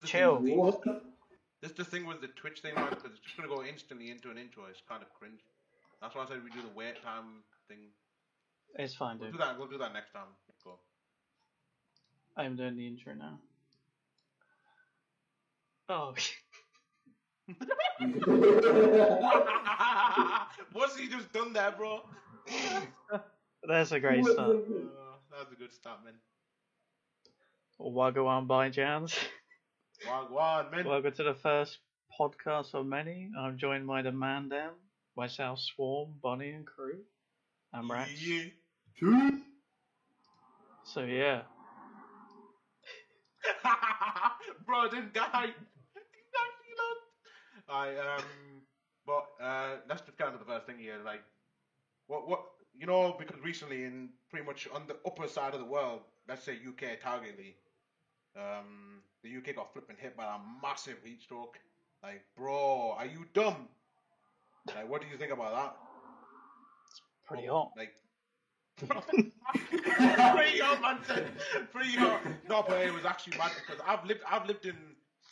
The Chill. thing What? This the thing with the Twitch thing, man, because it's just gonna go instantly into an intro. It's kind of cringe. That's why I said we do the wait time thing. It's fine, We'll dude. do that. We'll do that next time. Go. I'm doing the intro now. Oh, What's he just done there, bro? that's a great start. the- Uh, that's a good start, man. Wagwan Bhai Jaans. Wagwan, man. Welcome to the first podcast of many. I'm joined by the man down, myself, Swarm, Bonnie, and crew. I'm Rax. Yeah. So yeah, bro, guy. This guy. I um, but uh, let's just get into the first thing here. Like, what what you know? Because recently, in pretty much on the upper side of the world, let's say UK targetly, um, the UK got flipping hit by a massive heat stroke. Like, bro, are you dumb? Like, what do you think about that? It's pretty hot. Like, pretty hot, man. Said pretty hot. No, but it was actually mad because I've lived, I've lived in,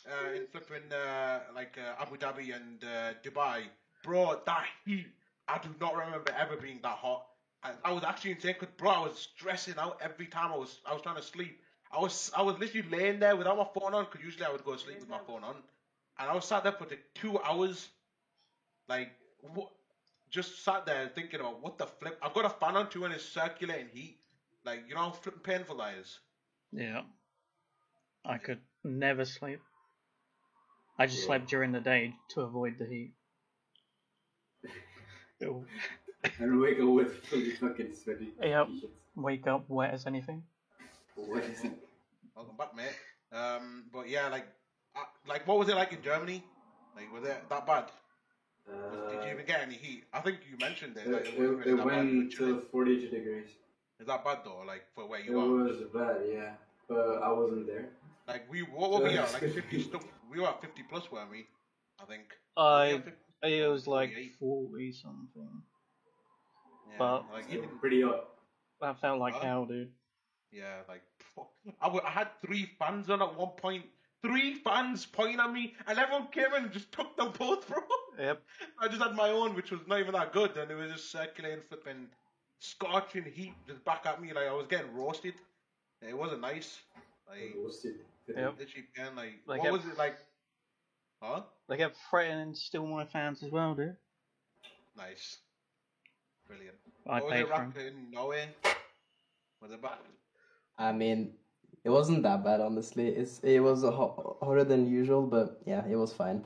uh, in flipping uh, like uh, Abu Dhabi and uh, Dubai, bro. That heat, I do not remember ever being that hot. I, I was actually insane because, bro, I was stressing out every time I was, I was trying to sleep. I was, I was literally laying there without my phone on because usually I would go to sleep with my phone on, and I was sat there for like two hours, like what just sat there thinking about what the flip. I've got a fan on too and it's circulating heat. Like, you know how flipping painful that is? Yeah, I could never sleep. I just Yeah. slept during the day to avoid the heat. And wake up with fully fucking sweaty. Yep. Wake up wet as anything. What is it? Welcome back, mate. Um, but yeah, like, uh, like what was it like in Germany? Like, was it that bad? Was- Did you Uh, even get any heat? I think you mentioned it. it, Like, it, it, really it that bad. went to 42 degrees. Is that bad though? Like for where It you are? It was bad, yeah. But I wasn't there. Like we, what were we at? Like fifty stuff. We were at fifty plus, weren't we? I think. I Yeah, 50 it was like 48. forty something. yeah, but- like So even pretty hot. That felt like hell, dude. Yeah, like I, w- I had three fans on at one point. Three fans pointing at me, and everyone came in and just took them both, bro. Yep. I just had my own, which was not even that good, and it was just circulating, flipping, scorching heat just back at me. Like I was getting roasted. It wasn't nice. Like Roasted. Yep. literally, again, like, Like what a- was it like? Huh? They kept threatening to steal my fans as well, dude. Nice, brilliant. I what was paid it for 'em. rock in Norway? Was it bad? I mean, it wasn't that bad, honestly. It's it was a ho- hotter than usual, but yeah, it was fine.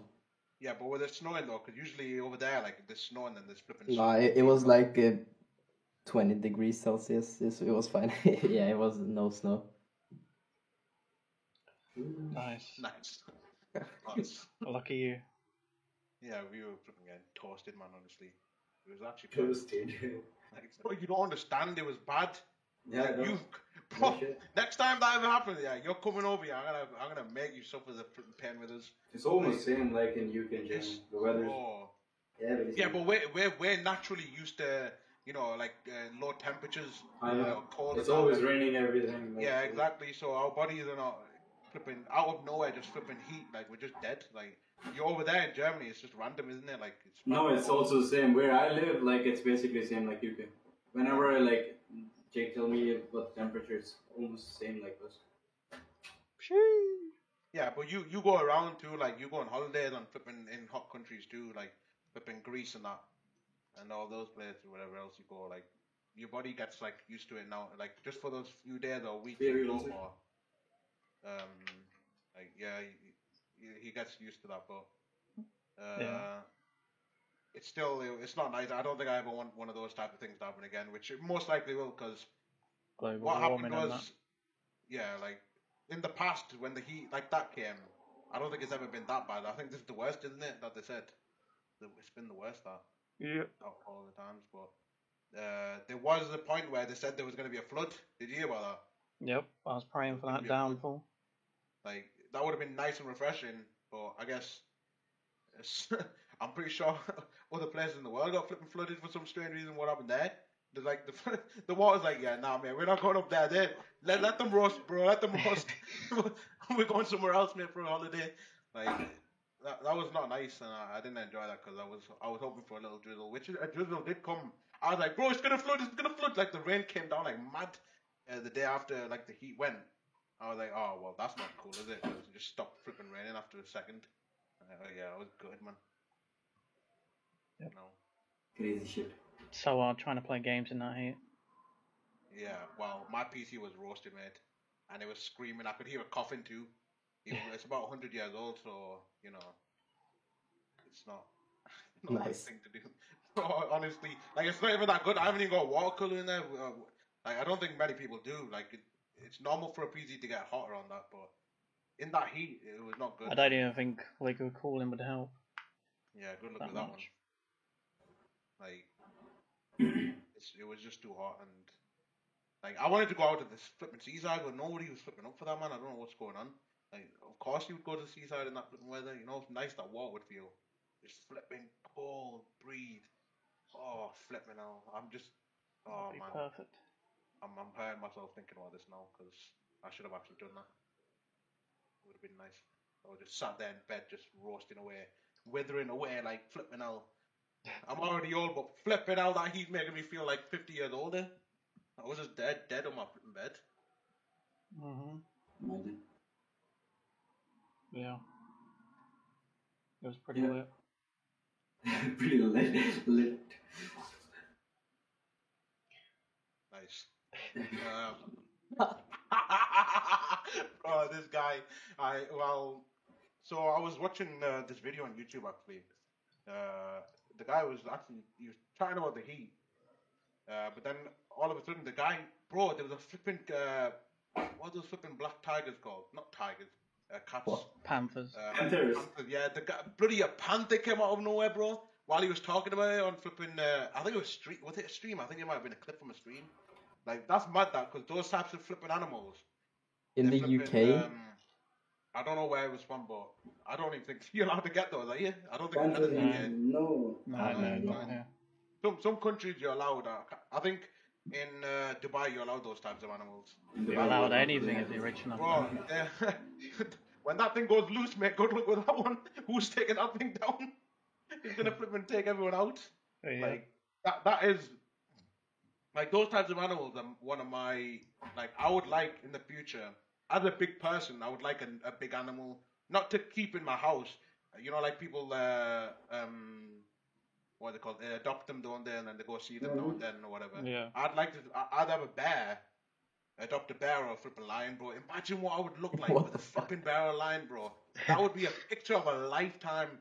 Yeah, but with it snowing though? Because usually over there, like there's snowing and there's flipping. No, it, it was like uh, twenty degrees Celsius. It's, it was fine. yeah, it was no snow. Nice. nice. nice. Lucky you. Yeah, we were flipping getting toasted, man. Honestly, it was actually Toasted. Like, bro, you don't understand. It was bad. Yeah, Like, you, bro, next time that ever happens, yeah, you're coming over here. I'm gonna, I'm gonna make you suffer the pain with us. It's almost same like in UK Germany. The weather's oh. yeah, but yeah, but we're, we're, we're naturally used to, you know, like uh, low temperatures. I you know. cold it's always raining everything. like, Yeah, exactly. So our bodies are not flipping out of nowhere, just flipping heat. Like we're just dead. Like you're over there in Germany, it's just random, isn't it? Like it's No, it's also the same. Where I live, like it's basically the same like UK. Whenever like Jake tell me what temperature, it's almost the same like us. Yeah, but you you go around too, like you go on holidays and flipping in hot countries too, like flipping Greece and that, and all those places, whatever else you go, like your body gets like used to it now. Like just for those few days or weeks Very you go for, um, like yeah, he, he- he gets used to that, but uh, Yeah. It's still it's not nice. I don't think I ever want one of those type of things to happen again, which it most likely will, because Global what warming happened was, yeah, like in the past when the heat like that came, I don't think it's ever been that bad. I think this is the worst, isn't it? That they said it's been the worst that that. Yep. all the times. But uh, there was a point where they said there was going to be a flood. Did you hear about that? Yep. I was praying for that Yeah. downfall. Like that would have been nice and refreshing. But I guess it's, I'm pretty sure other places in the world got flipping flooded for some strange reason. What happened there? Like the the water's like, yeah, nah, man, we're not going up there. Then let let them roast, bro. Let them roast. we're going somewhere else, man, for a holiday. Like that, that was not nice, and I, I didn't enjoy that because I was I was hoping for a little drizzle, which a drizzle did come. I was like, bro, it's gonna flood, it's gonna flood. Like the rain came down like mad uh, the day after, like the heat went. I was like, oh well, that's not cool, is it? It just stopped flipping raining after a second. Uh, yeah, it was good, man. Yep. No. Crazy shit. So hard trying to play games in that heat. Yeah, well, my PC was roasted, mate, and it was screaming. I could hear it coughing too. It, it's about 100 years old, so you know, it's not not a Nice. thing to do. Honestly, like it's not even that good. I haven't even got watercolor in there. Uh, like I don't think many people do. Like it, it's normal for a PC to get hotter on that, but in that heat, it was not good. I don't even think liquid cooling would help Yeah, good luck that with that one. Like, it's, it was just too hot, and like I wanted to go out to this flipping seaside, but nobody was flipping up for that, man. I don't know what's going on. Like, of course you would go to the seaside in that flipping weather. You know, it's nice that water would feel. It's flipping cold, breathe. Oh, flipping out. I'm just, oh man, perfect. I'm I'm hurting myself thinking about this now because I should have actually done that. Would have been nice. I would just sat there in bed, just roasting away, withering away like flipping out. I'm already old, but flipping out that he's making me feel like 50 years older. I was just dead, dead on my flipping bed. hmm Imagine. Yeah. It was pretty Yeah. lit. Pretty lit. lit. Nice. Um, oh, this guy. I well, so I was watching uh, this video on YouTube actually. Uh, the guy was actually he was chatting about the heat, uh, but then all of a sudden the guy, bro, there was a flipping uh, what are those flipping black tigers called? Not tigers, uh, cats. What? Panthers. Uh, Panthers. panther, yeah, the guy, bloody a panther came out of nowhere, bro. While he was talking about it on flipping, uh, I think it was stream. Was it a stream? I think it might have been a clip from a stream. Like that's mad, that because those types of flipping animals. In the flipping, UK, Um, I don't know where it was from, but I don't even think you're allowed to get those, are you? I don't think Panthers, anything Yeah. here. no. no, no, no, no. Some some countries you're allowed. Uh, I think in uh, Dubai you're allowed those types of animals. You're allowed anything if you're rich enough. Bro, uh, when that thing goes loose, mate, good luck with that one. Who's taking that thing down? He's gonna flip and take everyone out. Yeah. Like that. That is like those types of animals. are one of my like. I would like in the future as a big person. I would like a, a big animal, not to keep in my house. You know, like people. Uh, um, what are they called? They adopt them, don't they? And then they go see them now and then or whatever. Yeah. I'd like to. I- I'd have a bear. Adopt a bear or flip a flipping lion, bro. Imagine what I would look like What with a fuck? flipping bear or lion, bro. That would be a picture of a lifetime.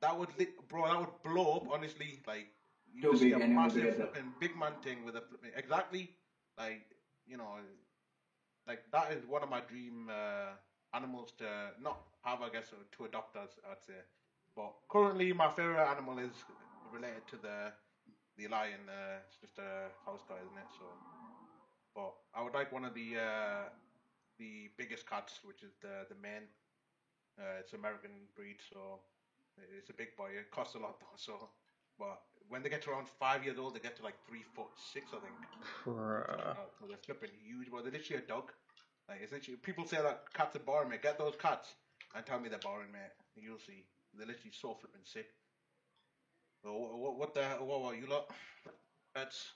That would, lit, bro. That would blow up. Honestly, like you Too see big a animal massive together. flipping big man thing with a flipping exactly like you know, like that is one of my dream uh, animals to not have, I guess, to adopt. As I'd say, but currently my favorite animal is related to the the lion. Uh, it's just a house guy, isn't it? So, but I would like one of the uh, the biggest cats, which is the the Maine. Uh, it's American breed, so it's a big boy. It costs a lot though. So, but when they get to around five years old, they get to like three foot six, I think. Bruh. Uh, so they're flipping huge, bro. They're literally a dog. Like it's literally people say that cats are boring, mate. Get those cats and tell me they're boring, mate. You'll see. They're literally so flipping sick. So what, what, what the hell? What, what you lot? Pets?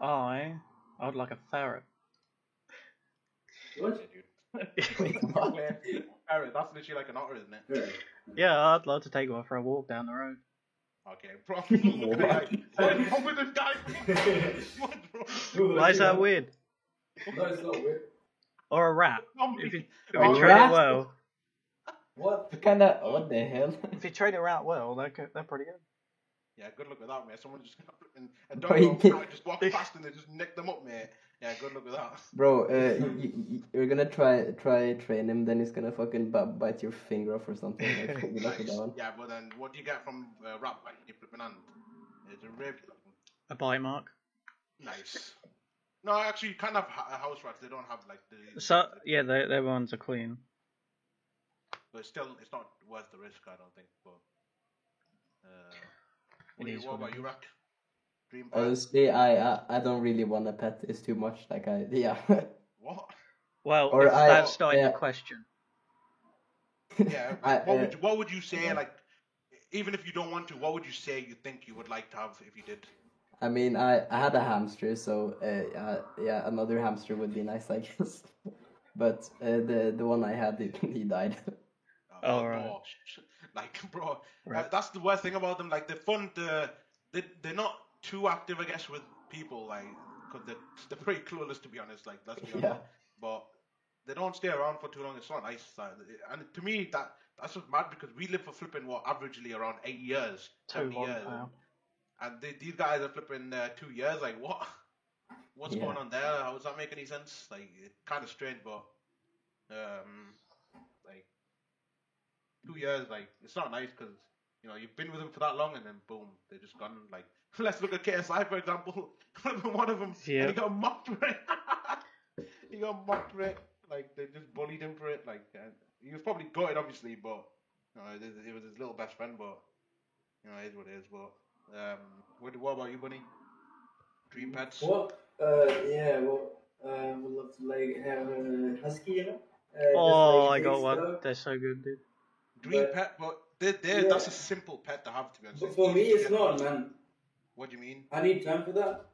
I, I would like a ferret. What? Yeah, dude. Wait, what? Where- Parrot, that's literally like an otter, isn't it? Yeah, I'd love to take one for a walk down the road. Okay, bro. Like, what is wrong with this guy? What's wrong? Why is that weird? No, it's not weird. Or a rat. If you, if you train it well, What? what kind of what the hell? if you train it rat well, they're good- they're pretty good. Yeah, good luck with that, mate. Someone just and a Bro, dog you or a can- cat just walk past and they just nick them up, mate. Yeah, good luck with that. Bro, uh, you, you, you're gonna try try train him, then he's gonna fucking b- bite your finger off or something. Like, good luck with that. Yeah, but then what do you get from uh, rap? Like you flipping hand? It's a rib. A bite mark. Nice. No, actually, you kind of ha- house rats. They don't have like the. So yeah, they their ones are clean. But still, it's not worth the risk. I don't think. But. Uh, what, do you- what what about it you. Rack? Dream pet? Honestly, I, I I don't really want a pet. It's too much. Like I yeah. What? Well, Or if I- that's not in yeah. the question. Yeah. I- what uh, would you, what would you say like, even if you don't want to, what would you say you think you would like to have if you did? I mean, I, I had a hamster, so uh, uh, yeah, another hamster would be nice, I guess. But uh, the the one I had, he, he died. Oh, bro, right. sh- Like, bro, uh, Right. that's the worst thing about them. Like, they're fun. To, they they're not too active, I guess, with people. Like, because they're they're pretty clueless, to be honest. Like, let's be honest. Yeah. But they don't stay around for too long. It's not nice. And to me, that that's just mad because we live for flipping what averagely around eight years, long years, now. and they, these guys are flipping uh, two years. Like, what? What's Yeah. going on there? How does that make any sense? Like, it's kind of strange, but um, like two years, like it's not nice because you know you've been with them for that long, and then boom, they're just gone. Like, let's look at KSI for example. One of them, Yeah. and he got mocked for it. he got mocked for it. Like they just bullied him for it. Like uh, he was probably gutted, obviously, but you know, it, it was his little best friend. But you know, it is what it is. But um, what, what about you, Bunny? Dream pets? Well, uh, yeah, well, uh, would love to like have a husky, you know. Uh, Oh, like, I got one. stuff. They're so good, dude. Dream But- pet, but they they Yeah. that's a simple pet to have to be honest. But for me, it's not, man. What do you mean? I need time for that.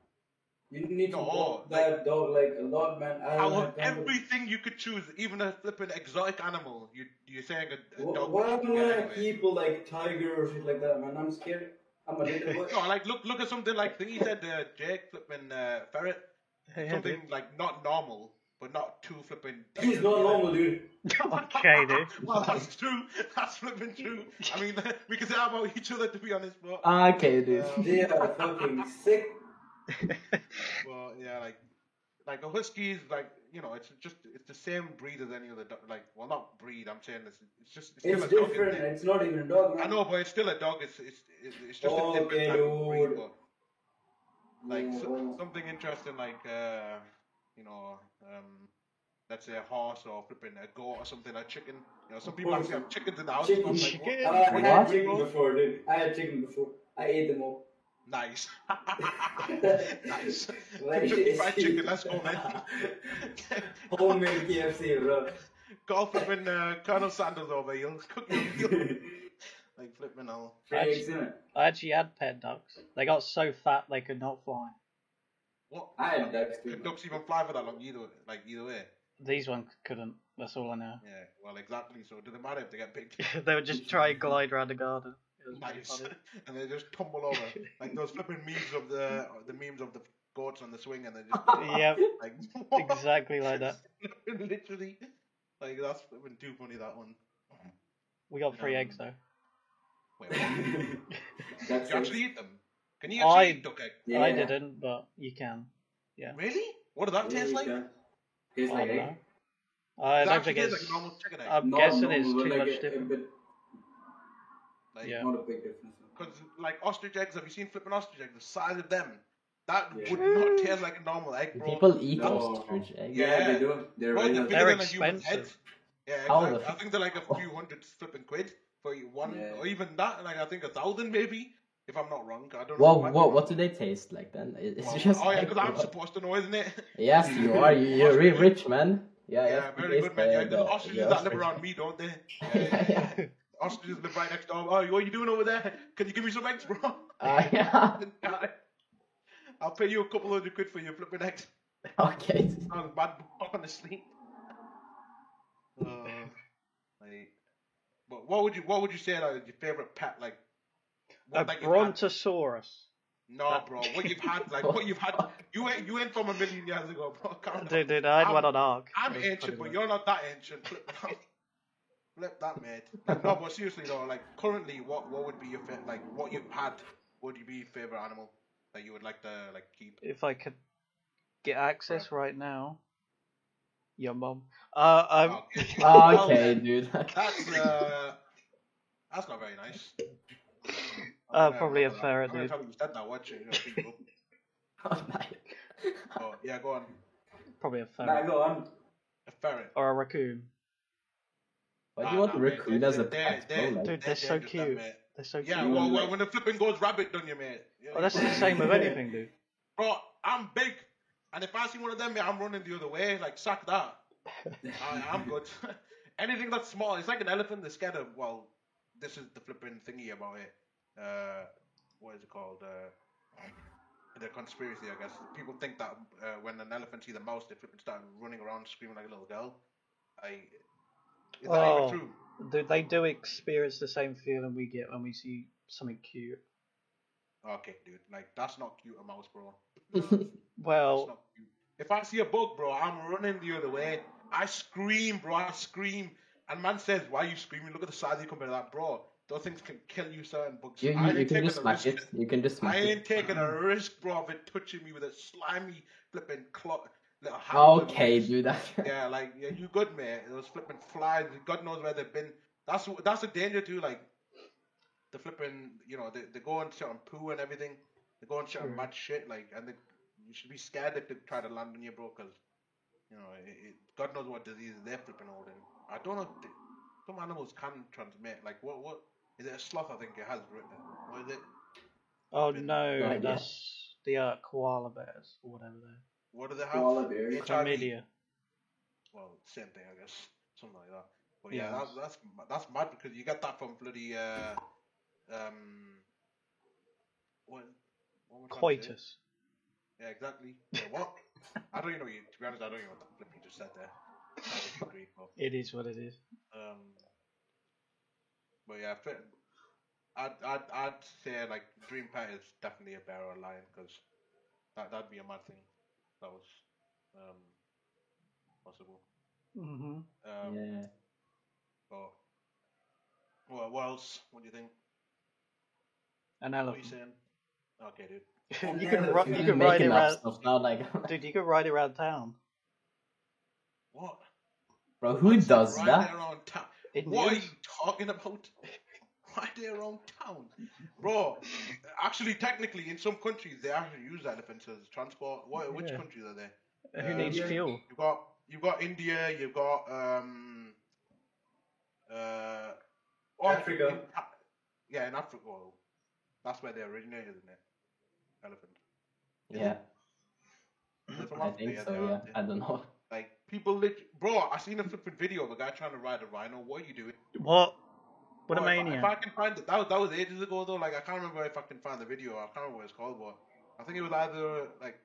You need to No, walk like- that dog like a lot, man. I don't Out have of everything you could choose, even a flipping exotic animal, you you're saying a, a Wh- dog. Why would am anyway. gonna like tiger or shit like that, man? I'm scared. I'm a little boy. No, like look look at something like he said uh, Jake flipping uh, ferret, Yeah, something like not normal, but not too flipping. He's not normal, dude. okay, dude. well, that's true. That's flipping true. I mean, we can say that about each other to be honest, but okay, dude. Um, They are fucking sick. Well, yeah, like like a husky is like you know it's just it's the same breed as any other dog. Like, well, not breed. I'm saying it's it's just it's, It's still a different. Dog, isn't? It's not even a dog, man. I know, but it's still a dog. It's it's it's, it's just a different type of breed. But like Yeah, so, something interesting, like uh, you know, um, let's say a horse or flipping a goat or something, a chicken. You know, some people actually have chickens in the house. Chicken. I'm like, Chicken. what? I, I had What? chicken before, dude. I had chicken before. I ate them all. Nice. nice. Like, Kentucky Fried chicken. Let's go, man. Homemade KFC, bro. Call flipping uh, Colonel Sanders over. He'll cook your meal. like flipping all. Three eggs in it. I actually had pet ducks. They got so fat they could not fly. What? I had ducks too. Could ducks even fly for that long? Either like either way. These ones couldn't. That's all I know. Yeah. Well, exactly. So it doesn't matter if they get picked. they would just try and glide around the garden. It was pretty Nice. and they just tumble over like those flipping memes of the the memes of the goats on the swing, and they just Yep, like exactly like that. literally. Like that's flipping too funny. That one. We got three Um, eggs though. Wait, what? That's you actually eat them? Can you actually I- eat duck egg? Yeah. I didn't, but you can. Yeah. Really? What does that Yeah, taste you like? Tastes I like don't egg. know. I Does don't actually think taste it's. like a normal chicken egg. I'm Not guessing normal, it's too like much a, a different. bit, like, yeah. not a big difference. Because like ostrich eggs, have you seen flipping ostrich eggs? The size of them, that Yeah. would not taste like a normal egg, bro. People eat No. ostrich eggs. Yeah, Yeah. they do. They're Bro, they're They're than human head. expensive. Yeah, How exactly. I think they're like a few hundred flipping quid for one, Yeah. or even that. Like I think a thousand maybe, if I'm not wrong. I don't. Well, Might be what what do they taste like then? It's Well, just oh yeah, egg, because I'm supposed to know, isn't it? Yes, you are. You, you're really rich, man. Yeah, you Yeah, very good man. Yeah, the- the the- ostriches that live around me, don't they? yeah, yeah. Ostriches live right next door. Oh, what are you doing over there? Can you give me some eggs, bro? Uh, yeah. I'll pay you a couple hundred quid for your flipping eggs. Okay. Sounds bad, honestly. Uh, like, but what would you what would you say like, your favorite pet? Like, A what that you've had? brontosaurus. No, bro. What you've had? Like, what you've had? You ain't you ain't from a million years ago, bro. Calm down. Dude, dude, I had I'm- one on Ark. I'm ancient, but you're not that ancient. Flip that. Flip mate. Like, no, but seriously though, like currently, what what would be your fa- like what you've had? Would you be your favorite animal that you would like to like keep? If I could get access right now. Your mom. Uh, I'm. Okay. Oh, Well, okay, dude. That's uh, that's not very nice. Uh, I'm probably gonna- a ferret, I'm gonna dude. tell you now. Watch. You're gonna beat oh, my. Oh, yeah, go on. Probably a ferret. Nah, ferret. go on. A ferret. Or a raccoon. Why do Nah, you want nah, a mate, raccoon they're- as a they're- pet? they're- bro? Like, Dude, they're so dangerous, that, cute. They're so Yeah, cute. well, well, when the flipping goes rabbit done you, mate. Yeah, Oh, that's the same with anything, dude. Bro, I'm big, and if I see one of them, mate, I'm running the other way. Like, sack that. I, I'm good. Anything that's small, it's like an elephant. They're scared of. Well, this is the flipping thingy about it. Uh, what is it called? Uh, the conspiracy, I guess. People think that uh, when an elephant sees a mouse, they flipping start running around screaming like a little girl. I. Is that Oh. even true? Do they do experience the same feeling we get when we see something cute? Okay, dude. Like that's not cute, a mouse, bro. Well. If I see a bug, bro, I'm running the other way. I scream, bro. I scream. And man says, "Why are you screaming? Look at the size of you compared to that, bro. Those things can kill you, certain bugs. You, I you, you can just smash risk. it. You can just smash it. I ain't taking a uh-huh. risk, bro, of it touching me with a slimy flipping claw. Okay, dude. That... Yeah, like yeah, you good, mate. Those flipping flies, God knows where they've been. That's that's a danger too. Like the flipping, you know, they they go and shit on poo and everything. They go and shit on mad mm-hmm. shit. Like, and they, you should be scared if they try to land on you, bro, because you know, it, it, God knows what diseases they're flipping holding. I don't know. They, some animals can transmit. Like, what what is it? A sloth, I think it has written. it. What is it? oh been- no, No that's the uh, koala bears or whatever they're. What do they have? Koala bears. HIV. Chlamydia. Well, same thing, I guess. Something like that. But yeah, Yeah. that's that's that's mad because you get that from bloody uh um what what am I trying to say? Coitus. Yeah, exactly. Yeah, what? I don't even know. You, to be honest, I don't even know what the flip you just said there. I disagree, but, It is what it is. um, but yeah, fit, I'd I'd I'd say like dream pet is definitely a bear or a lion because that that'd be a mad thing. That was um possible. hmm Um, Yeah. But well, what else? What do you think? An What are you elephant. saying? Okay, dude. you can ri- You're can ride it around. stuff now, like, Dude, you can ride it around town. What? bro, who does that? it around town. In What are you talking about? Ride it around town, bro. Actually, technically, in some countries they actually use elephants as transport. What? Which Yeah. countries are they? Who Uh, needs yeah. fuel? You've got you've got India. You've got um uh oh, Africa. in- yeah, in Africa. Well, that's where they originated, isn't it? Elephant. Yeah, They're from I Africa, think yeah, so. they are, Yeah. I don't know. Like people, lit- bro. I seen a flipping video of a guy trying to ride a rhino. What are you doing? What? What a Bro, if I- If I can find it, that was, that was ages ago though. Like I can't remember if I can find the video. I can't remember what it's called, but I think it was either like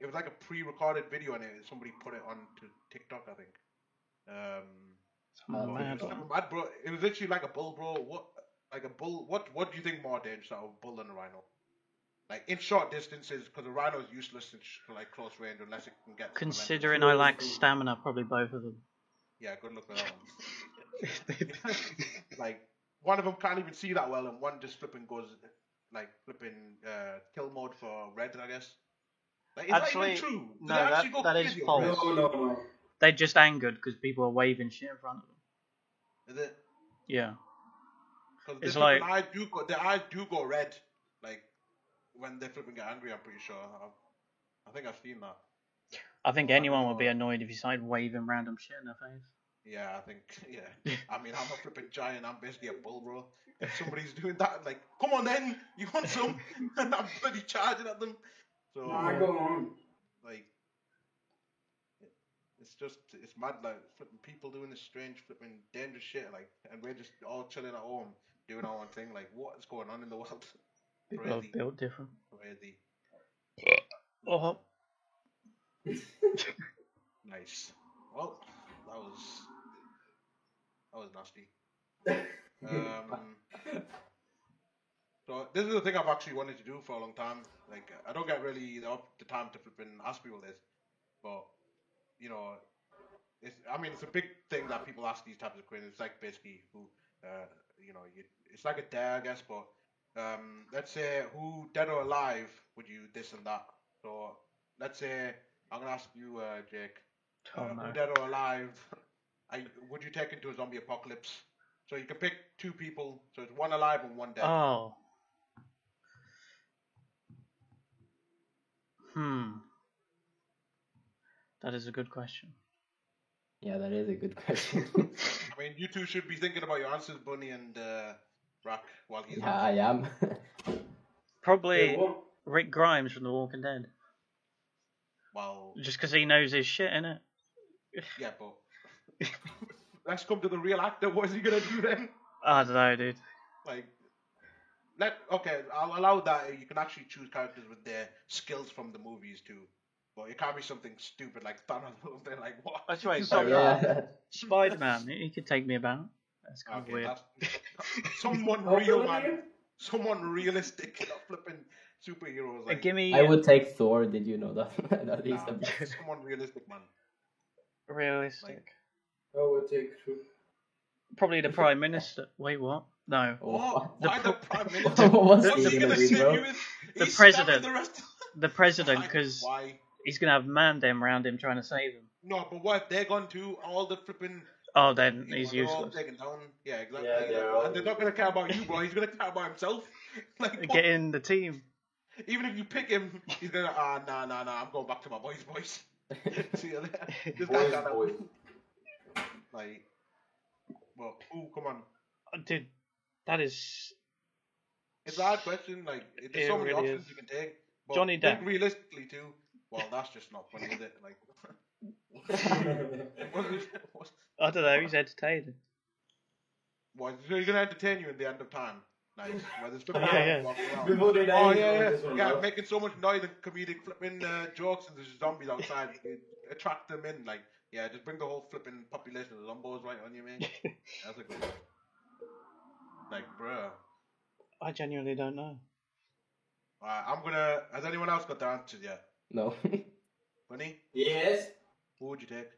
it was like a pre-recorded video and it, somebody put it on to TikTok. I think. Um, Oh, but it man. was flipping mad, bro. It was literally like a bull, bro. What, like a bull? What, what do you think more dangerous out of a bull than a rhino? Like in short distances, because the rhino is useless in sh- like close range unless it can get. Considering I lack stamina, probably both of them. Yeah, good luck with that one. like one of them can't even see that well, and one just flipping goes like flipping uh, kill mode for red, I guess. Like, is Actually, that even true? No, that- that is false. No, no, no. They're just angered because people are waving shit in front of them. Is it? Yeah. Because It's the like- eyes do go, the eyes do go red, like when they flipping get angry. I'm pretty sure. I, I think I've seen that. I think anyone would be annoyed if you started waving random shit in their face. Yeah, I think. Yeah. I mean, I'm a flipping giant. I'm basically a bull, bro. If somebody's doing that, like, come on then, you want some? and I'm bloody charging at them. So. Nah, go on. like it's just it's mad like flipping people doing this strange flipping dangerous shit like and we're just all chilling at home doing our own thing like what is going on in the world People are built different. crazy Oh, nice. Well that was that was nasty. Um so this is the thing I've actually wanted to do for a long time. Like I don't get really the, up the time to flipping ask people this but you know it's I mean it's a big thing that people ask these types of questions. It's like basically who uh you know you, it's like a dare I guess, but um let's say who dead or alive would you this and that. So let's say I'm gonna ask you uh Jake, oh uh, no. who dead or alive I, would you take into a zombie apocalypse? So you can pick two people, so it's one alive and one dead. Oh. Hmm. That is a good question. Yeah, that is a good question. I mean you two should be thinking about your answers, Bunny and uh Rack while he's yeah, I am. Probably Yeah. Rick Grimes from The Walking Dead. well Just because he knows his shit, innit? Yeah, but let's come to the real actor. What is he gonna do then? I don't know, dude. Like, let okay, I'll allow that. You can actually choose characters with their skills from the movies too. But it can't be something stupid like Thanos. They're like, what? That's right, So, so- yeah. Spider Man, he could take me about. That's kind of weird. that's someone real, old are you? man. Someone realistic, not flipping superheroes. Uh, Like, give me I would take Thor. Did you know that? that he's nah, the someone realistic, man. realistic. I would take two. Probably the Prime Minister. Wait, what? No. Oh, What? The Why the prime minister? What's What's he he gonna gonna be, send bro? you? The He's president. The rest The President, because he's going to have man them around him trying to save him. No, but what if they're gone to all the flipping Oh, then you he's know, useless. taken. Yeah, exactly. Yeah, they're all- and they're not gonna care about you, bro. He's gonna care about himself. like, what? Get in the team. even if you pick him, he's gonna ah nah nah nah. I'm going back to my boys' boys. See you later. This Boys, got boys. like, well, ooh, come on. Oh, Dude, that is. It's a hard question. Like, there's It so many really options is. you can take. But Johnny think Depp. realistically too. Well, that's just not funny, is it? Like, what, what, I don't know, he's entertaining. what, so you're gonna entertain you in the end of time? Nice. Where there's flipping Yeah, yeah. walking around. Before they die, Oh yeah, yeah, yeah. Making so much noise and comedic flipping uh, jokes and there's zombies outside. It attract them in. Like, yeah, just bring the whole flipping population of zombos right on you, man. That's a good one. Like, bruh. I genuinely don't know. Alright, I'm gonna. Has anyone else got their answers yet? no. Bunny, Yes. Who would you take?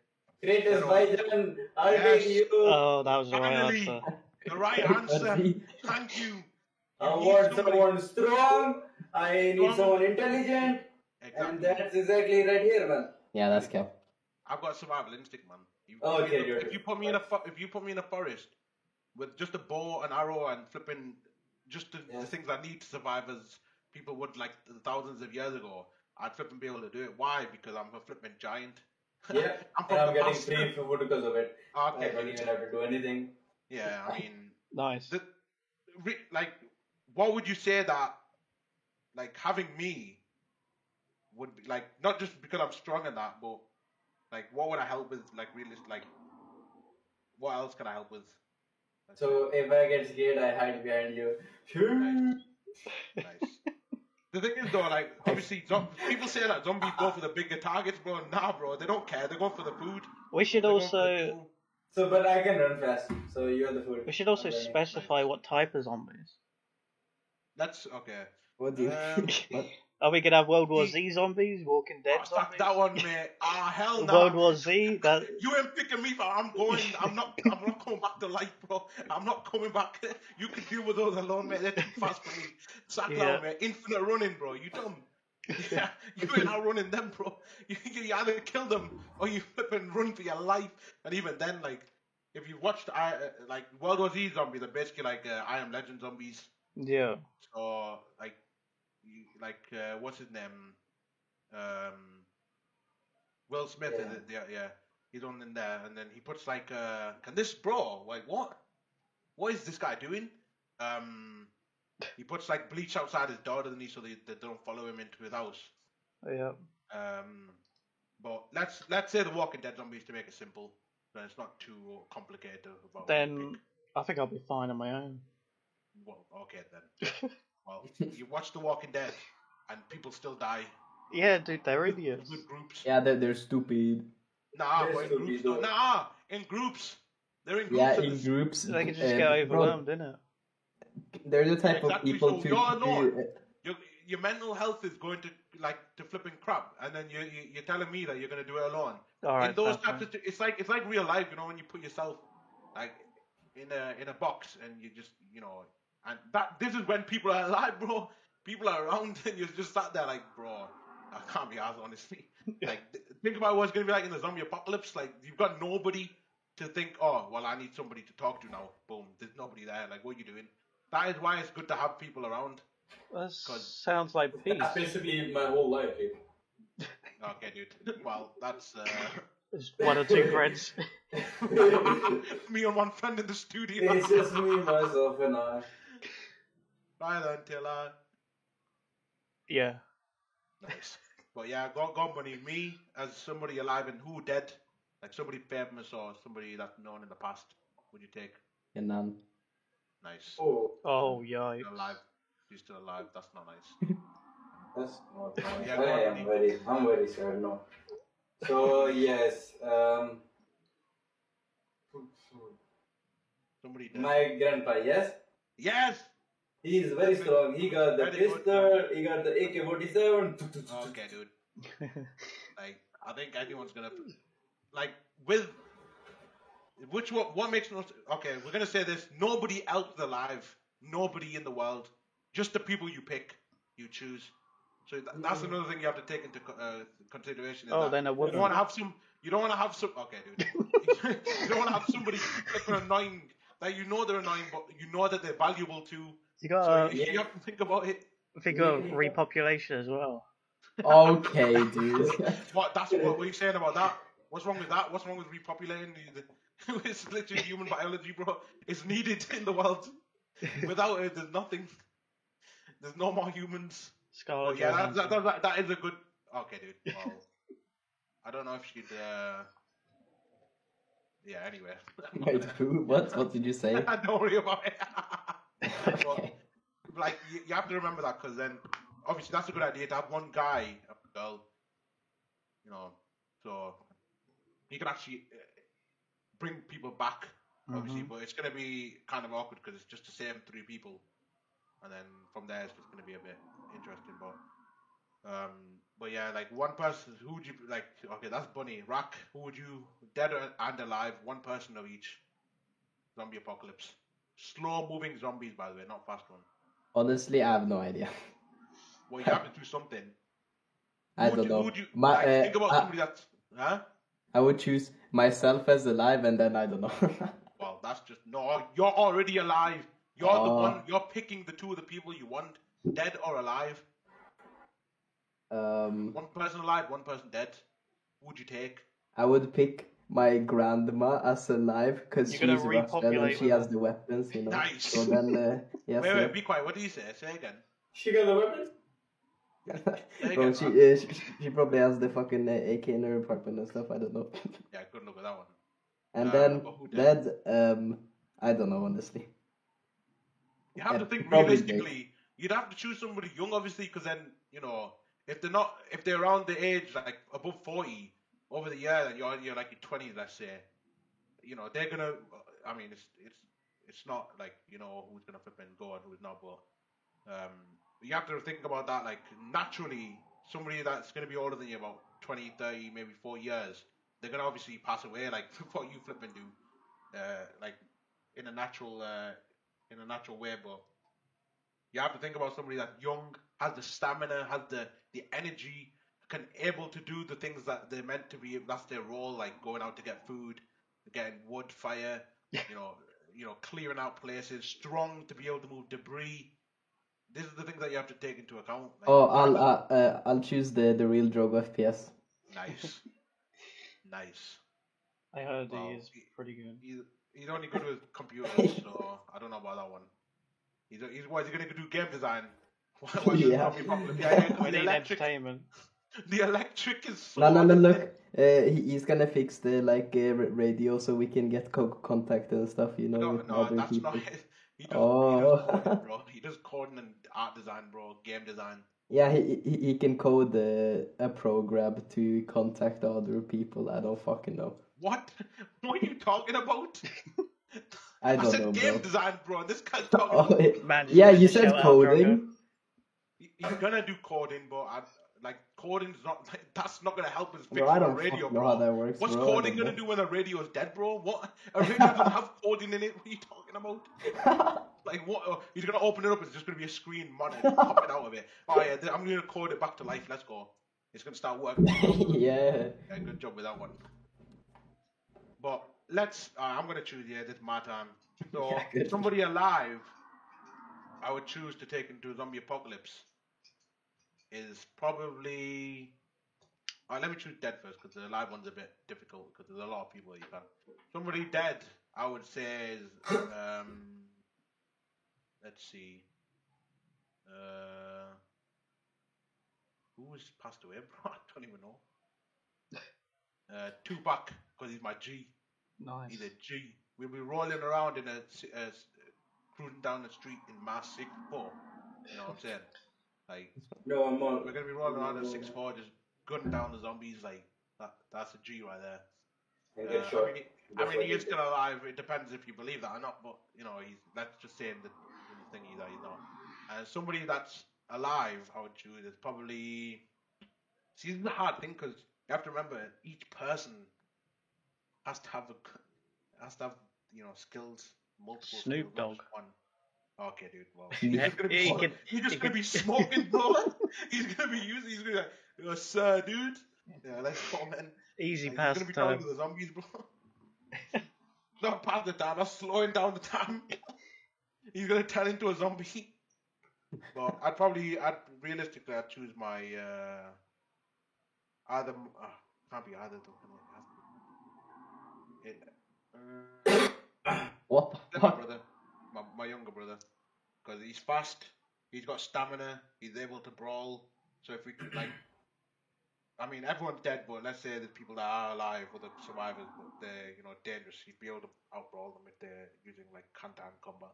Greatest Hello. I'll Yes. take you. Oh, that was the right answer. The right answer. Thank you. I want someone strong. I need Strong. someone intelligent. Exactly. And that's exactly right here, man. yeah, that's cap. I've got survival instinct, man. You, Okay, if, you, you're- if you put me in a if you put me in a forest with just a bow, an arrow, and flipping just the, Yeah. the things I need to survive as people would like thousands of years ago, I'd flipping be able to do it. Why? Because I'm a flipping giant. Yeah. I'm And I'm getting past. free food because of it. Okay, I don't even have to do anything. yeah. I mean, Nice. the, re, like, what would you say that, like, having me would be like not just because I'm strong in that, but like, what would I help with? Like, realist, like, what else can I help with? So if I get scared, I hide behind you. Nice. The thing is though, like obviously, zom- people say that zombies go for the bigger targets, bro. Nah, bro, they don't care. They're going for the food. We should They're going for the also. So, but I can run fast. So you're the food. we should also I'm specify what type of zombies. Let's okay. What do you? Um, what? Are we gonna have World War Z zombies, Walking Dead Oh, zombies? that one, mate. Ah, hell no. World War Z. That You ain't picking me, but I'm going. I'm not. I'm not coming back to life, bro. I'm not coming back. You can deal with those alone, mate. They're too fast for me. Sack Yeah. down, mate. Infinite running, bro. You dumb. Yeah, you ain't outrunning them, bro. You, you either kill them or you flip and run for your life. And even then, like, if you watched, I uh, like World War Z zombies are basically like uh, I Am Legend zombies. yeah. So like, you, like uh, what's his name? Um, Will Smith. Yeah. Is it? Yeah, yeah. He's on in there, and then he puts like, uh, "Can this bro? Like what? What is this guy doing?" Um, he puts like bleach outside his door, doesn't he, so they, they don't follow him into his house. Yeah. Um, but let's let's say the Walking Dead zombies to make it simple, then it's not too complicated about. Then. I think I'll be fine on my own. well, okay then. Well, you watch The Walking Dead, and people still die. Yeah, dude, they're idiots. Good groups. Yeah, they're, they're stupid. Nah, They're in stupid, groups. though. though. Nah, in groups. They're in groups. Yeah, in it's- groups. They can just uh, get bro, overwhelmed, innit? They're the type Exactly, of people so to. you're to alone. uh, your, your mental health is going to like to flipping crap, and then you, you you're telling me that you're gonna do it alone. All right. in those fair types of, it's like it's like real life, you know, when you put yourself like in a in a box and you just you know, and that this is when people are alive, bro. People are around and you're just sat there like, bro, I can't be asked honestly. like th- think about what it's gonna be like in the zombie apocalypse. Like you've got nobody to think, oh, well, I need somebody to talk to now. Boom, there's nobody there. Like, what are you doing? That is why it's good to have people around. That 'cause- sounds like peace. That's basically my whole life. dude. Okay, dude. Well, that's uh, Just one or two friends. me and one friend in the studio. it's just me, myself, and I. Bye then, Taylor. yeah. Nice. But yeah, go, go money. Me as somebody alive and who dead, Like somebody famous or somebody that's known in the past. Would you take? And none. Nice. Oh, Oh, yikes. Still alive. He's still alive. That's not nice. that's not nice. Yeah, I go on, am Nick. very, I'm very sad now. So yes, um, Somebody dead. my grandpa, yes, Yes. He is very strong. He got the Very pistol, he got the AK-47. Okay, dude. Like I think anyone's gonna like with which what what makes no okay. We're gonna say this. Nobody else alive. Nobody in the world. Just the people you pick, you choose. So th- that's another thing you have to take into uh, consideration. Oh, that then I you wouldn't. don't want to have some. You don't want to have some. Okay, dude. you don't want to have somebody flipping annoying that you know they're annoying, but you know that they're valuable too. You gotta you, you have to think about it. think of repopulation as well. Okay, dude. What? That's what. What are you saying about that? What's wrong with that? What's wrong with repopulating? The, the, it's literally human biology, bro. It's needed in the world. Without it, there's nothing. There's no more humans. Scarlett Oh, yeah, that, Johansson. that, that, that is a good. Okay, dude. Well, I don't know if she'd. Uh... Yeah. Anyway. Wait, who? What? What did you say? don't worry about it. But, like you, you have to remember that because then obviously that's a good idea to have one guy, a girl, you know, so you can actually uh, bring people back, obviously, Mhm. but it's gonna be kind of awkward because it's just the same three people, and then from there it's just gonna be a bit interesting, but. Um, but yeah, like one person, who would you like? Okay, that's Bunny. Rack, who would you, dead and alive, one person of each. Zombie apocalypse. Slow moving zombies, by the way, not fast one. Honestly, I have no idea. Well, you have to do something. I Who don't you- know. You, My, like, uh, think about I- somebody that's, huh? I would choose myself as alive, and then I don't know. Well, that's just no. You're already alive. You're the Oh. one. You're picking the two of the people you want, dead or alive. um, One person alive, one person dead. Who would you take? I would pick my grandma as alive because she's gonna Russian and she has the weapons, you know. Nice. So then, uh, yes. wait, yeah. wait, be quiet. What did you say? Say again. She got the weapons? Bro, she, uh, she she probably has the fucking uh, AK in her apartment and stuff. I don't know. Yeah, good luck with that one. and Uh, then but dead? dead, um, I don't know honestly. You have to think probably realistically. You'd have to choose somebody young, obviously, because then you know if they're not, if they're around the age like above forty over the year, and you're you're like your twenties, let's say, you know they're gonna. I mean, it's it's it's not like you know who's gonna flip and go and who's not, but um, you have to think about that. Like naturally, somebody that's gonna be older than you, about 20, 30, maybe four years, they're gonna obviously pass away. Like what you flip and do, uh, like in a natural uh, in a natural way, but you have to think about somebody that's young, has the stamina, has the the energy, can able to do the things that they're meant to be. That's their role, like going out to get food, getting wood, fire, you know, you know, clearing out places, strong to be able to move debris. This is the things that you have to take into account. Like, Oh, I'll uh, uh, I'll choose the the real Drogo FPS. nice, nice. I heard Wow. he is pretty good. He's, he's only good with computers, so I don't know about that one. He's, he's what is he gonna do? Game design. Why, why does Yeah. zombie apocalypse- yeah, yeah, We the need entertainment. the electric is so. No, no, no, look. Uh, he, he's gonna fix the like uh, radio so we can get co- contact and stuff, you know, No, with no, other that's people. not. His. He does, Oh. he does coding, bro. He does coding and art design, bro. Game design. Yeah, he, he he can code uh, a program to contact other people. I don't fucking know. What? What are you talking about? I don't said know, game bro. design, bro. This guy's talking. Oh, about, Man, yeah, you chill said out, coding. you're gonna do coding, but I, like coding's not. That's not gonna help us fix Bro, a radio, bro. how that works. What's bro. I gonna do when the radio is dead, bro? What? A radio doesn't have coding in it. What are you talking about? Like what? Uh, he's gonna open it up. It's just gonna be a screen monitor popping out of it. Oh yeah, I'm gonna code it back to life. Let's go. It's gonna start working. yeah. Yeah, good job with that one. But let's. Uh, I'm gonna choose. Yeah, this is my time. So Yeah, somebody alive, I would choose to take into a zombie apocalypse. Is probably. Uh, let me choose dead first because the live one's a bit difficult because there's a lot of people you can. Somebody dead, I would say is. Um, let's see. Uh, who has passed away, bro? I don't even know. Uh, Tupac, because he's my G. Nice. He's a G. We'll be rolling around in a, a s- cruising down the street in Mass Six Four. You know what I'm saying? Like No, I'm on. we're gonna be rolling around in Six Four, just gunning down the zombies. Like that, that's a G right there. Uh, I mean, he, I mean, he is still alive. It depends if you believe that or not. But you know, he's let's just saying the, the thingy that he's not. And somebody that's alive, I would choose is probably. See, this is a hard thing because you have to remember each person has to have a has to have you know skills, multiple. Snoop skills, not just Dogg. One. Okay, dude. Well, Yeah, he's gonna be, he smoking- could- he's just he gonna be smoking, bro. he's gonna be using. He's gonna, be like, "Yo, sir, dude. Yeah, let's go, man. Easy Like, pass he's gonna be time. talking to the zombies, bro. not pass the time, not slowing down the time. he's gonna turn into a zombie. But I'd probably, I'd realistically, I'd choose my uh, either. Uh, can't be either though. it? It, uh, What the fuck? brother, my, younger brother, because he's fast, he's got stamina, he's able to brawl. So if we could like, I mean, everyone's dead, but let's say the people that are alive or the survivors, but they're you know dangerous. He'd be able to out brawl them if they're using like hand-to-hand combat.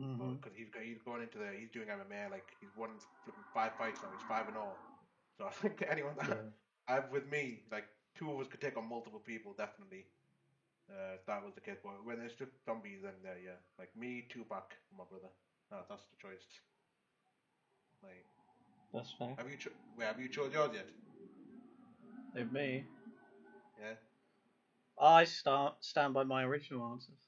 Mm-hmm. Because he's he's going into the he's doing MMA like he's won flipping five fights now. He's five and all. So I think anyone that Yeah. I have with me, like two of us could take on multiple people definitely. Uh, if that was the case, but when it's just zombies, then uh, yeah, like me, Tupac, my brother. No, that's the choice. Like, That's fair. have you cho- wait, have you chose yours yet? With me, Yeah. I start stand by my original answers.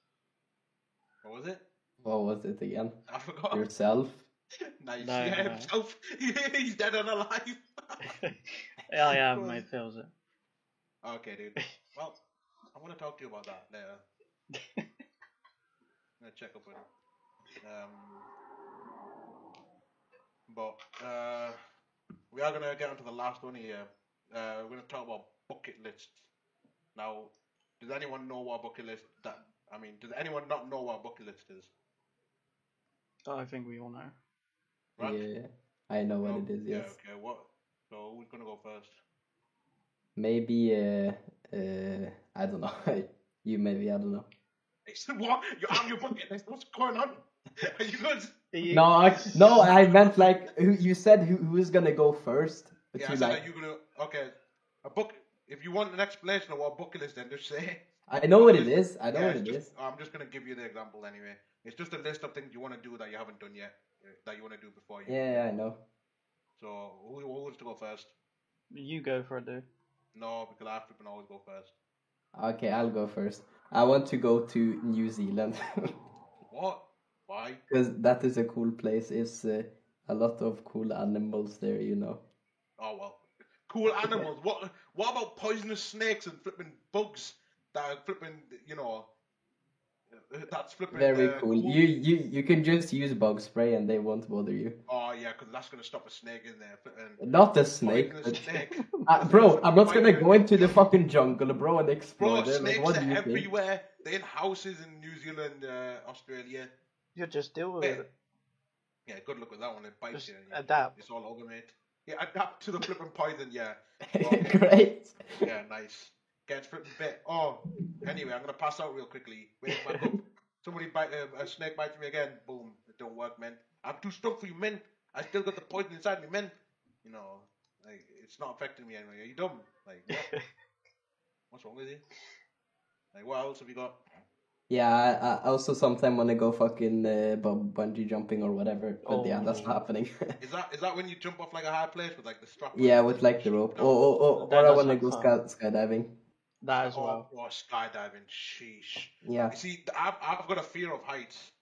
What was it? What was it again? I forgot. Yourself? nice. No, yeah, no. himself. He's dead and alive. yeah, I am, Cool. mate. Feels it. Okay, dude. Well, I want to talk to you about that later. I'm gonna check up with him. Um, but uh, we are gonna get onto the last one here. Uh, we're gonna talk about bucket lists. Now, does anyone know what a bucket list that? I mean, does anyone not know what a bucket list is? I think we all know. Right? Yeah, I know what No? it is. Yeah. Okay. What? So who's gonna go first? Maybe. Uh, uh, I don't know. you maybe. I don't know. He said, "What? You're on your bucket list? What's going on? Are you good?" No, I, no, I meant like who you said who who's gonna go first. But Yeah, I you said, like are you gonna? Okay, a book. If you want an explanation of what a bucket list, then just say. I know what it is. I know Yeah, what it's it just- is. I'm just gonna give you the example anyway. It's just a list of things you want to do that you haven't done yet, that you want to do before you. Yeah, I know. So who, who wants to go first? You go for it, dude. No, because I flipping always go first. Okay, I'll go first. I want to go to New Zealand What? Why? because that is a cool place. It's uh, a lot of cool animals there, you know. Oh well. Cool animals. What? What about poisonous snakes and flipping bugs that are flipping? You know. That's flipping. Very uh, cool. You you you can just use bug spray and they won't bother you. Oh yeah, because that's gonna stop a snake in there. flipping- Not a snake. Poisonous but- snake. Uh, bro, I'm not gonna go into the fucking jungle, bro, and explore Bro, there. Like, snakes what are do you think? everywhere. They're in houses in New Zealand, uh, Australia. You just deal with Yeah. it. Yeah, good luck with that one. It bites Just you. and you- adapt. It's all over, mate. Yeah, adapt to the flipping poison. Yeah, Great. yeah, nice. Gets flipping bit. Oh, anyway, I'm gonna pass out real quickly. Wait, back up. Somebody bite uh, a snake bites me again. Boom. It don't work, man. I'm too strong for you, man. I still got the poison inside me, man. You know, like it's not affecting me anyway. Are you dumb? Like, what? what's wrong with you? Like, what else have you got? Yeah, I, I also sometimes wanna go fucking uh, bu- bungee jumping or whatever, but yeah, that's Oh. not happening. Is that is that when you jump off like a high place with like the strap? yeah, with like the rope. No. Or or, or, or I wanna go fun. sky, skydiving. That as Oh, well. oh, skydiving, sheesh. Yeah. You see, I've, I've got a fear of heights.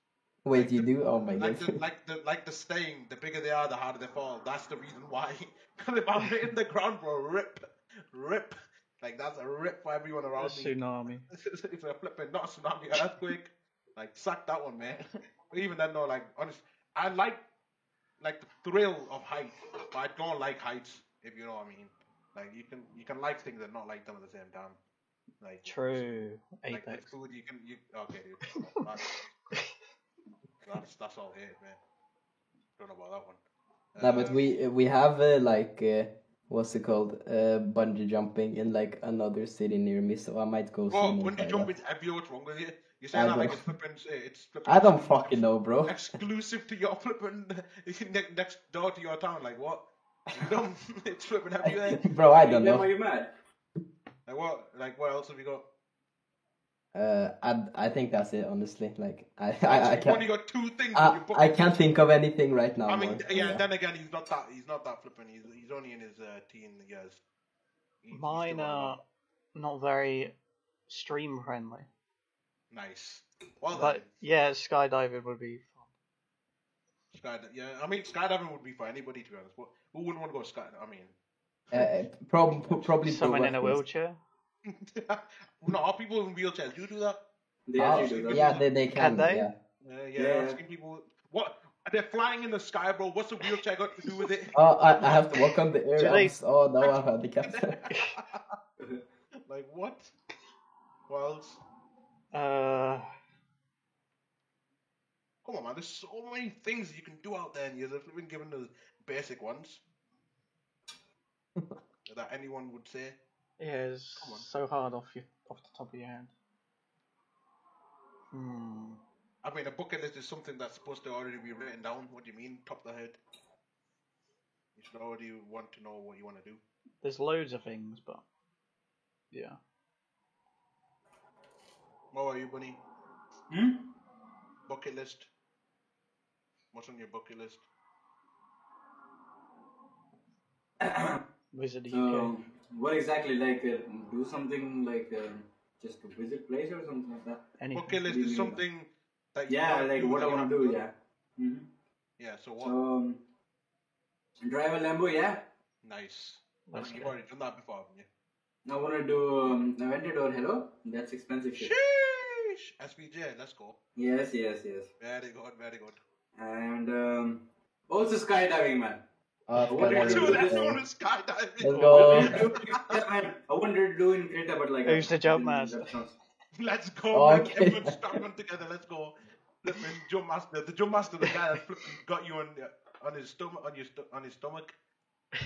Wait, Like you the- do? Oh my Like god. the, like the like the staying, the bigger they are, the harder they fall. That's the reason why. Because if I'm hitting the ground, bro, rip, rip. Like that's a rip for everyone A around me. tsunami. It's, it's a flipping, not a tsunami, earthquake. Like suck that one, man. But even then, no, like honest, I like like the thrill of height, but I don't like heights. If you know what I mean. Like you can you can like things and not like them at the same time. Like True. like with Apex. food, you can you okay, dude. That's that's, that's all hate, man. Don't know about that one. Nah, but Uh, we we have uh, like uh, what's it called? Uh, bungee jumping in like another city near me, so I might go. Bro, soon and when you try jump that. into every what's wrong with you? You're I saying that like don't- it's flipping, it's flipping. I don't fucking know, bro. Exclusive to your flipping ne- next door to your town, like what? You dumb. it's flipping everywhere. bro, I don't know. Why you mad? Like what? Like what else have you got? Uh, I I think that's it, honestly. Like I I, I You've only can't got two things. in I, your. I can't think of anything right now. I mean, more. yeah. Then again, he's not that. He's not that flipping. He's he's only in his uh, teen years. He's- he's Mine still are not very stream friendly. nice. Well But done. yeah, skydiving would be fun. Skydiving, yeah, I mean, skydiving would be for anybody to be honest. But who wouldn't want to go skydiving? I mean, Uh, prob- probably Someone in a wheelchair. no, are people in wheelchairs do do that? They Oh, do that. yeah, they, they can. Can they? Yeah. Uh, yeah, Yeah. I've people. What? They're flying in the sky, bro. What's the wheelchair got to do with it? Oh, I, I have to walk on the air. Do I'm they- s- Oh no, I'm handicapped. like what? What else? Uh, Come on, man. There's so many things you can do out there, and you've been given the basic ones that anyone would say. yeah, it's Come on. so hard off your off the top of your head. Hmm. I mean, a bucket list is something that's supposed to already be written down. What do you mean, top of the head? You should already want to know what you want to do. There's loads of things, but yeah. What are you, Bunny? Hmm? Bucket list. What's on your bucket list? Wizard UK. so, what exactly? Like, uh, do something like uh, just to visit place or something like that? Anything. Bucket list Really, is something that you Yeah, like what I want to haven't do. done. Yeah. hmm Yeah. So what? Um, drive a Lambo. Yeah. nice. I Let's mean, you've go. already done that before, haven't you? I want to do um, Aventador. Hello. That's expensive shit. Sheesh. SVJ, let's go. Yes, yes, yes. Very good, very good. And um, also skydiving, man. Uh, What skydiving do you that's is, uh, known as skydiving. Let's I go. wanted to do in Creta, man. I wanted to do in Creta, but like. Who's I the jump didn't- master? Let's go, man. Okay. Everyone strong together. Let's go. Flipping jump master. The jump master, the guy that got you on on his stomach, on your on his stomach.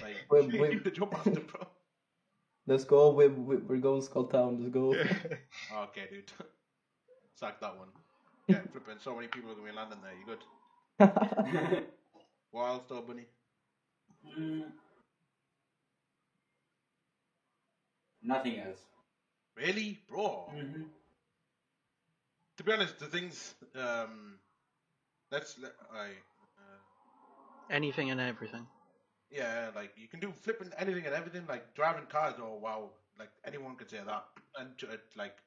Like Wait, wait. the jump master, bro. Let's go. We, we, we're going Skull Town. Let's go. Okay, dude. Sack that one. Yeah, flipping. So many people are gonna be landing there. You good? What else, though, bunny? Mm. Nothing else. Really, bro? Mm-hmm. To be honest, the things. Um, let's. Let, I. Uh, Anything and everything. Yeah, like you can do flipping anything and everything, like driving cars. Oh wow, like anyone could say that. And uh, like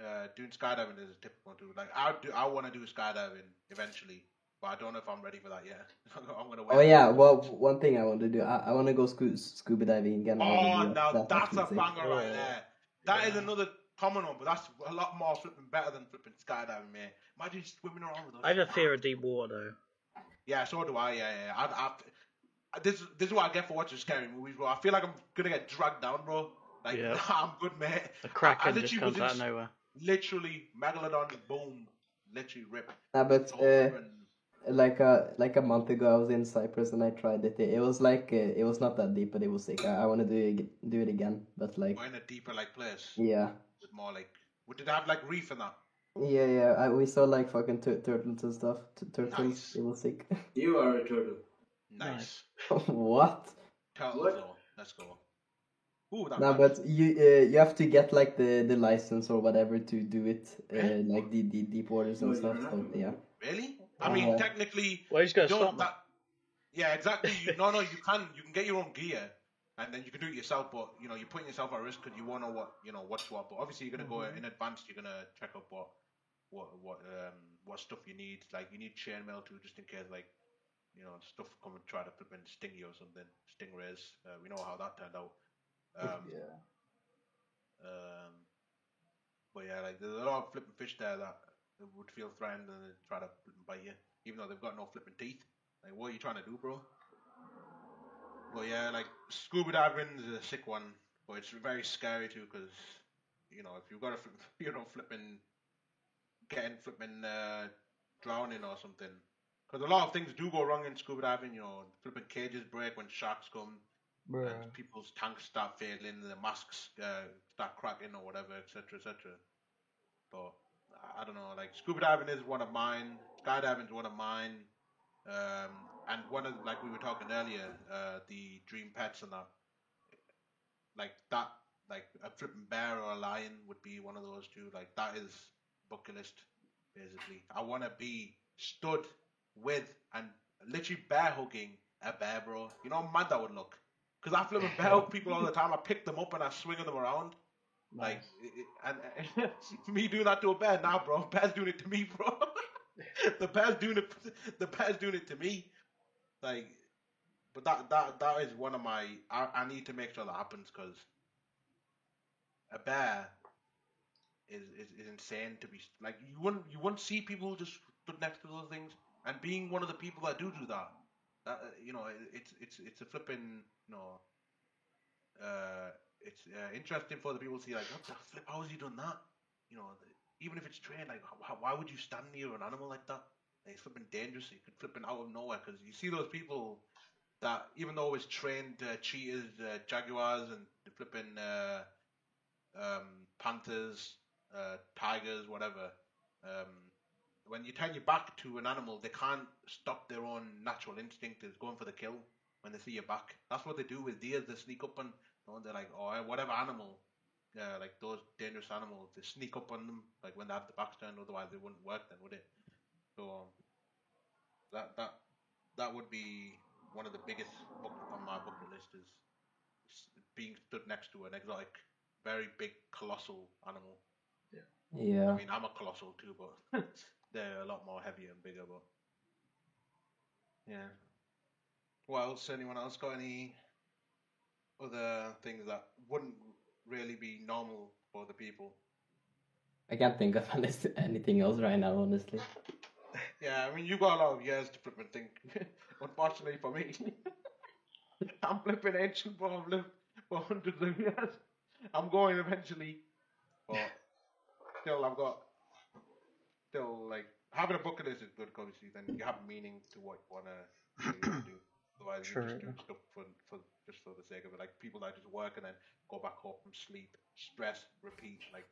uh, doing skydiving is a typical too. Like I do, I want to do skydiving eventually, but I don't know if I'm ready for that yet. I'm gonna wait. oh yeah. Well, one thing I want to do. I, I want to go scu- scuba diving again. I Oh, wanna now that. that's a actually sick. banger right there. That is another common one, but that's a lot more flipping better than flipping skydiving, man. Imagine swimming around with us. I have a fear of deep water though. Yeah, so do I. Yeah, yeah. I, I, this this is what I get for watching scary movies, bro. I feel like I'm gonna get dragged down, bro. Like Yeah. I'm good, mate. The I kraken just literally comes was out of nowhere. Literally, megalodon, boom, literally rip. Nah, but uh, over and- like a like a month ago, I was in Cyprus and I tried it. It was like uh, it was not that deep, but it was sick. I, I want to do it do it again, but like we're in a deeper like place yeah, with more like. Would it have like reef in that? yeah, yeah. I, we saw like fucking tur- turtles and stuff. T- turtles. Nice. It was sick. You are a turtle. Nice. what? Turtles What? though. Let's go. Ooh, No, nice. but you uh, you have to get like the the license or whatever to do it, uh, like the, the deep waters and No, stuff. So yeah. really? I mean, Yeah. technically, Well, he's gonna don't stop me. that. Yeah, exactly. You, no, no, you can you can get your own gear, and then you can do it yourself. But you know, you're putting yourself at risk because you won't know what you know what's what. But obviously, you're gonna go Mm-hmm. in advance. You're gonna check up what what what um what stuff you need. Like you need chainmail too, just in case like you know stuff come and try to flip and sting you or something. Stingrays. Uh, we know how that turned out. Um, yeah. um, but yeah, like there's a lot of flipping fish there that would feel threatened and try to bite you, even though they've got no flipping teeth. Like, what are you trying to do, bro? But yeah, like scuba diving is a sick one, but it's very scary too because you know if you've got a flip, you know flipping, getting flipping uh, drowning or something. Because a lot of things do go wrong in scuba diving. You know, flipping cages break when sharks come. Bruh. and people's tanks start failing, the masks uh, start cracking or whatever, etc., etc. But I- don't know. Like scuba diving is one of mine. Skydiving is one of mine. Um, and one of like we were talking earlier, uh, the dream pets and that. Like that, like a flipping bear or a lion would be one of those two. Like that is bucket list, basically. I want to be stood with and literally bear hugging a bear, bro. You know how mad that would look. Because I flipping bear hug people all the time. I pick them up and I swing them around. Like, it, and, and me doing that to a bear, nah, bro. Bear's doing it to me, bro. the bear's doing it. The bear's doing it to me. Like, but that that that is one of my. I, I need to make sure that happens because a bear is, is is insane to be like you wouldn't you wouldn't see people just stood next to those things and being one of the people that do do that. That you know, it, it's it's it's a flipping you know. Uh, it's uh, interesting for the people to see like what the flip how is he doing that? You know even if it's trained like how, why would you stand near an animal like that? Like, it's flipping dangerous. You could flipping out of nowhere because you see those people that even though it's trained uh, cheetahs uh, jaguars and flipping uh, um, panthers uh, tigers whatever um, when you turn your back to an animal they can't stop their own natural instinct. Is going for the kill when they see your back. That's what they do with deer they sneak up and you know, they're like, oh, whatever animal, uh, like those dangerous animals, they sneak up on them, like when they have the backs turned. Otherwise, they wouldn't work then, would it? So um, that that that would be one of the biggest book on my bucket list is being stood next to an exotic, very big, colossal animal. I Yeah. I mean, I'm a colossal too, but they're a lot more heavier and bigger. But yeah. What else? Anyone else got any other things that wouldn't really be normal for the people? I can't think of any- anything else right now, honestly. Yeah, I mean, you got a lot of years to flip and think. Unfortunately for me, I'm flipping ancient, lived for hundreds of years. I'm going eventually, but still, I've got still like having a bucket list is good, Obviously, then you have meaning to what you wanna do. Otherwise, you just True. do stuff for, for just for the sake of it. Like people that just work and then go back home, and sleep, stress, repeat. Like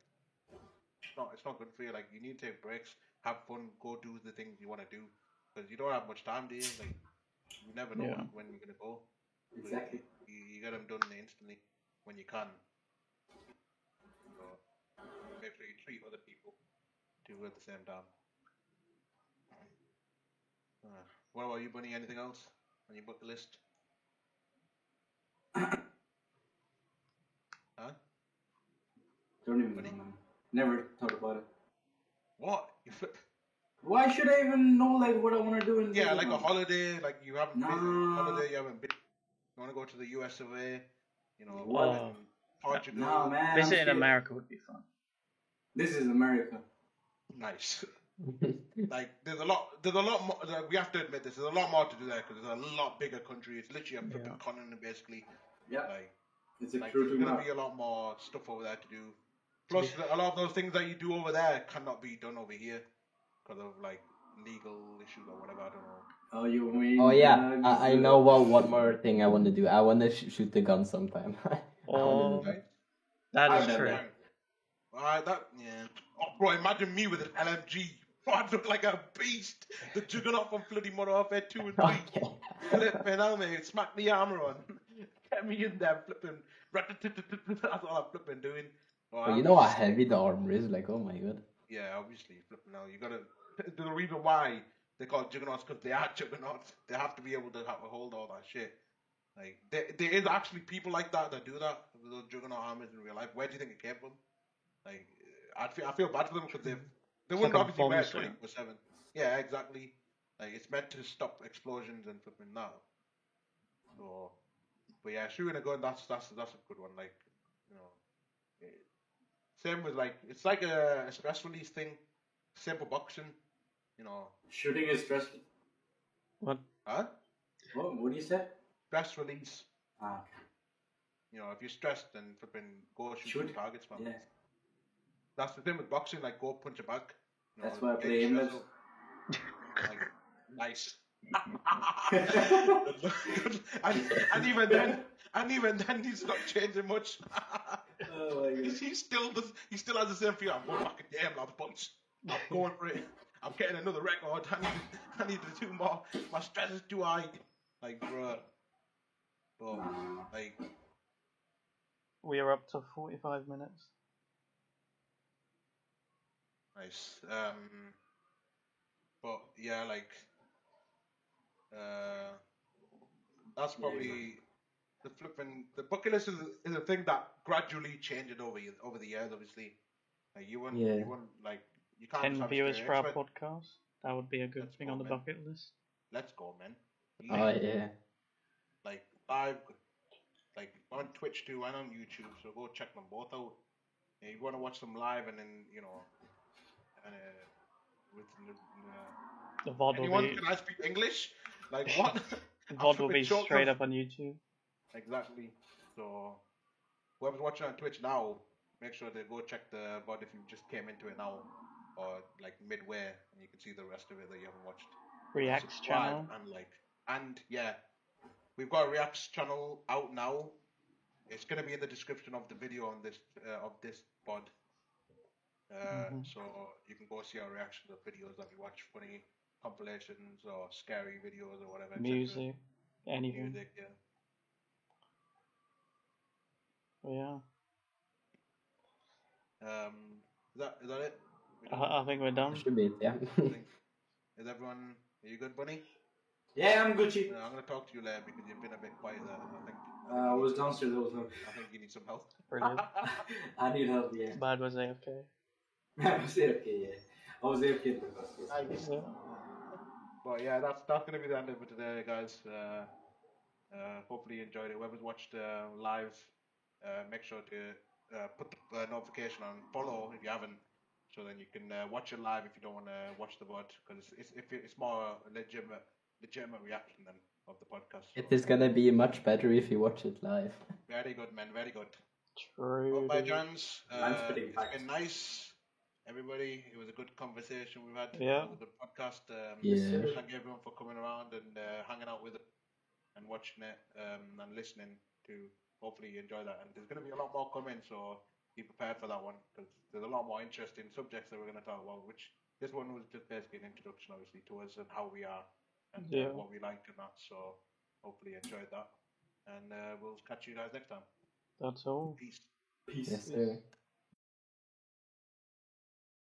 it's not it's not good for you. Like you need to take breaks, have fun, go do the things you want to do because you don't have much time, do you? Like you never know Yeah. when you're gonna go. You- Exactly. You, you get them done instantly when you can. So make sure you treat other people too at the same time. Uh, what about you, Bunny? Anything else on your bucket list? huh? Don't even know, man. Never thought about it. What? You flip? Why should I even know like what I want to do in Yeah, this like a holiday. Like you haven't been Nah. holiday. You haven't been. You want to go to the US of A? You know, What? um, Portugal. No, man. Visiting. America would be fun. This is America. Nice. Like there's a lot. There's a lot more. like, We have to admit this. There's a lot more to do there because it's a lot bigger country. It's literally a flipping Yeah. continent, basically. Yeah. Like, It's a like crucial there's gonna be a lot more stuff over there to do. Plus, a lot of those things that you do over there cannot be done over here because of like legal issues or whatever. I don't know. Oh, you mean? oh yeah, uh, I, I know what one more thing I want to do. I want to sh- shoot the gun sometime. I Oh, do that. that I've is done true. Alright, that yeah. Oh, bro, imagine me with an LMG. I'd look like a beast. The juggernaut from Bloody Modern Warfare 2 and 3. Okay. Flipping out, mate. Smack the armor on. Get me in there, flipping. That's all I'm flipping doing. But you know how heavy the armor is. Like, oh my god. Yeah, obviously, flipping out. You gotta. The reason why they call juggernauts because they are juggernauts. They have to be able to have, hold all that shit. Like there, there is actually people like that that do that with those juggernaut armors in real life. Where do you think it came from? Like, I feel I feel bad for them because they they wouldn't like a obviously bomb wear suit. twenty four seven. Yeah, exactly. Like it's meant to stop explosions and flipping that. So, but yeah, shooting a gun that's that's that's a good one. Like, you know, eh, same with like it's like a, a stress release thing. Same for boxing. You know, Shooting is stressful. What? huh? What? What do you say? Stress release. Ah, You know, if you're stressed, then flipping go shoot, Shoot. some targets, man. yeah. That's the thing with boxing. Like, go punch a bag. You That's why I play your Invis. stress up. Like, nice. and, and even then, and even then, he's not changing much. oh my he's, god. he still does. He still has the same feel. I'm going back in damn lads bunch. I'm going for it. I'm getting another record. I need, I need to do more. My stress is too high. Like, bruh. But like, We are up to 45 minutes. Nice. Um, but yeah, like, uh, that's Yeah, probably the flipping. The bucket list is, a- is a thing that gradually changed over over the years. Obviously, like you wouldn't, Yeah. you wouldn't like you can't. 10 just have viewers for our stereotype. podcast. That would be a good Let's thing go, on the man. bucket list. Let's go, man. Oh yeah. like live, like on Twitch too and on YouTube. So go check them both out. Yeah, you want to watch them live, and then you know, and uh, with uh, The VOD will anyone be, can I speak English? Like what? the VOD will be straight up on YouTube. exactly. So whoever's watching on Twitch now, make sure they go check the VOD if you just came into it now, or like midway, and you can see the rest of it that you haven't watched. Reacts channel. and like and yeah we've got a reacts channel out now it's going to be in the description of the video on this uh, of this pod uh, Mhm. so you can go see our reactions of videos that we watch funny compilations or scary videos or whatever etc. Music. Anything. music yeah Yeah. um is that is that it I. I think we're done. Should be it, yeah. Is everyone are you good bunny Yeah, I'm Gucci. no, i'm going to talk to you later because you've been a bit quiet there i think Uh, I was downstairs the whole time. i think you need some help Brilliant. I need help, yeah. Bad was AFK. I was AFK, yeah. I was AFK in the first place. Yeah. But yeah, that's that's gonna be the end of it today, guys. Uh, uh, hopefully you enjoyed it. Whoever's watched uh, live, uh, make sure to uh, put the uh, notification on follow if you haven't, so then you can uh, watch it live if you don't want to watch the VOD because it's, it's if it's more legitimate legitimate reaction than of the podcast. It is gonna be much better if you watch it live. Very good, man. Very good. True. Well, Bhai Jaans. Uh, spitting it's facts. been nice. Everybody, it was a good conversation we've had. Yeah. It a good podcast. Um, Yeah. Thank everyone for coming around and uh, hanging out with it and watching it um, and listening to. Hopefully you enjoy that. And there's going to be a lot more coming, so be prepared for that one because there's a lot more interesting subjects that we're going to talk about. Which this one was just basically an introduction, obviously, to us and how we are and uh, Yeah. what we like and that. So hopefully you enjoyed that. And uh, we'll catch you guys next time. That's all. Peace. Peace. Yes, sir.